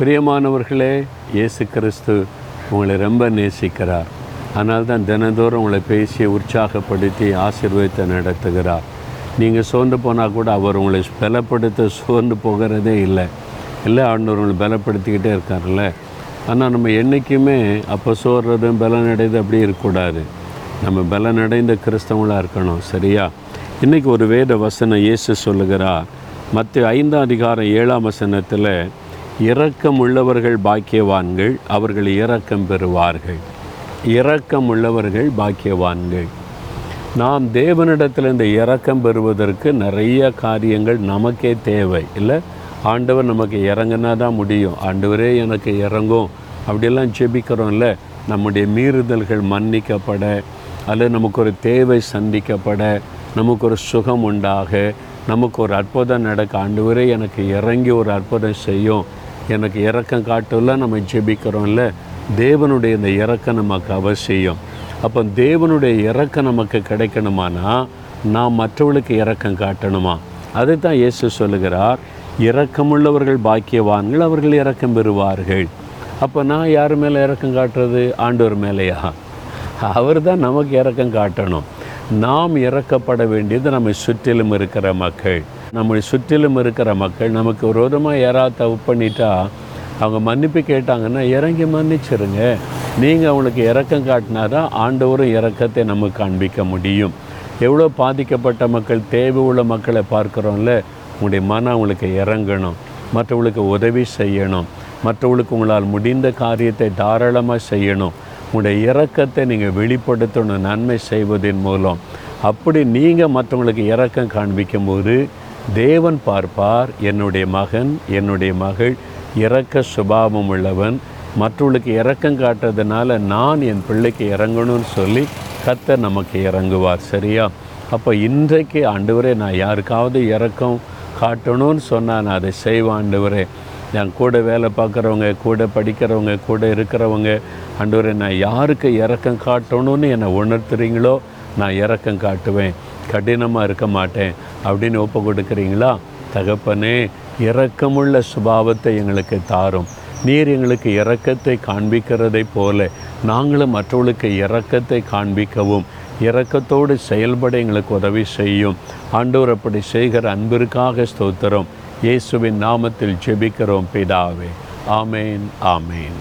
பிரியமானவர்களே இயேசு கிறிஸ்து உங்களை ரொம்ப நேசிக்கிறார். ஆனால் தான் தினந்தோறும் உங்களை பேசி உற்சாகப்படுத்தி ஆசீர்வதித்து நடத்துகிறார். நீங்கள் சோர்ந்து போனால் கூட அவர் உங்களை பலப்படுத்த சோர்ந்து போகிறதே இல்லை. இல்லை ஆண்டவர் உங்களை பலப்படுத்திக்கிட்டே இருக்கார்ல ஆனால் நம்ம என்றைக்குமே அப்போ சோர்றதும் பலனடைது அப்படி இருக்கக்கூடாது. நம்ம பலனடைந்த கிறிஸ்தவங்களாக இருக்கணும் சரியா? இன்றைக்கி ஒரு வேத வசனம் இயேசு சொல்லுகிறார். மற்ற ஐந்தாம் அதிகாரம் ஏழாம் வசனத்தில் இரக்கம் உள்ளவர்கள் பாக்கியவான்கள் அவர்கள் இரக்கம் பெறுவார்கள். இரக்கம் உள்ளவர்கள் பாக்கியவான்கள். நாம் தேவனிடத்தில் இந்த இரக்கம் பெறுவதற்கு நிறைய காரியங்கள் நமக்கே தேவை. இல்லை? ஆண்டவர் நமக்கு இறங்கினா தான் முடியும். ஆண்டவரே எனக்கு இறங்கும். அப்படியெல்லாம் ஜெபிக்கிறோம்ல நம்முடைய மீறுதல்கள் மன்னிக்கப்பட அல்லது நமக்கு ஒரு தேவை சந்திக்கப்பட நமக்கு ஒரு சுகம் உண்டாக நமக்கு ஒரு அற்புதம் நடக்க ஆண்டவரே எனக்கு இறங்கி ஒரு அற்புதம் செய்யும். எனக்கு இறக்கம் காட்டும்ல நம்ம ஜெபிக்கிறோம்ல. தேவனுடைய இந்த இறக்கம் நமக்கு அவசியம். அப்போ தேவனுடைய இறக்கம் நமக்கு கிடைக்கணுமானா நாம் மற்றவர்களுக்கு இறக்கம் காட்டணுமா? அதை தான் இயேசு சொல்லுகிறார். இறக்கமுள்ளவர்கள் பாக்கியவான்கள் அவர்கள் இறக்கம் பெறுவார்கள். அப்போ நான் யார் மேலே இறக்கம் காட்டுறது? ஆண்டவர் மேலேயா? அவர் தான் நமக்கு இறக்கம் காட்டணும். நாம் இறக்கப்பட வேண்டியது நம்மை சுற்றிலும் இருக்கிற மக்கள். நம்முடைய சுற்றிலும் இருக்கிற மக்கள் நமக்கு விரோதமாக யாராவது தப்பு பண்ணிட்டா அவங்க மன்னிப்பு கேட்டாங்கன்னா இறங்கி மன்னிச்சிருங்க. நீங்கள் அவங்களுக்கு இறக்கம் காட்டினா தான் ஆண்டவரும் இறக்கத்தை நமக்கு காண்பிக்க முடியும். எவ்வளோ பாதிக்கப்பட்ட மக்கள் தேவை உள்ள மக்களை பார்க்குறோம்ல உங்களுடைய மனம் அவங்களுக்கு இறங்கணும். மற்றவங்களுக்கு உதவி செய்யணும். மற்றவங்களுக்கு உங்களால் முடிந்த காரியத்தை தாராளமாக செய்யணும். உங்களுடைய இறக்கத்தை நீங்கள் வெளிப்படுத்தணும் நன்மை செய்வதன் மூலம். அப்படி நீங்கள் மற்றவங்களுக்கு இறக்கம் காண்பிக்கும்போது தேவன் பார்ப்பார் என்னுடைய மகன் என்னுடைய மகள் இறக்க சுபாவம் உள்ளவன். மற்றவளுக்கு இறக்கம் காட்டுறதுனால நான் என் பிள்ளைக்கு இறங்கணும்னு சொல்லி கர்த்தர் நமக்கு இறங்குவார் சரியா? அப்போ இன்றைக்கு ஆண்டவரே நான் யாருக்காவது இறக்கம் காட்டணும்னு சொன்னால் நான் அதை செய்வேன் ஆண்டவரே. என் கூட வேலை பார்க்குறவங்க கூட படிக்கிறவங்க கூட இருக்கிறவங்க ஆண்டவரே நான் யாருக்கு இறக்கம் காட்டணும்னு என்னை உணர்த்துறீங்களோ நான் இறக்கம் காட்டுவேன். கடினமாக இருக்க மாட்டேன் அப்படின்னு ஒப்பு கொடுக்குறீங்களா? தகப்பனே இரக்கமுள்ள சுபாவத்தை எங்களுக்கு தாரும். நீர் எங்களுக்கு இரக்கத்தை காண்பிக்கிறதை போல நாங்களும் மற்றவர்களுக்கு இரக்கத்தை காண்பிக்கவும் இரக்கத்தோடு செயல்பட எங்களுக்கு உதவி செய்யும். ஆண்டோர் அப்படி செய்கிற அன்பிற்காக ஸ்தோத்திரம். இயேசுவின் நாமத்தில் ஜெபிக்கிறோம் பிதாவே. ஆமேன் ஆமேன்.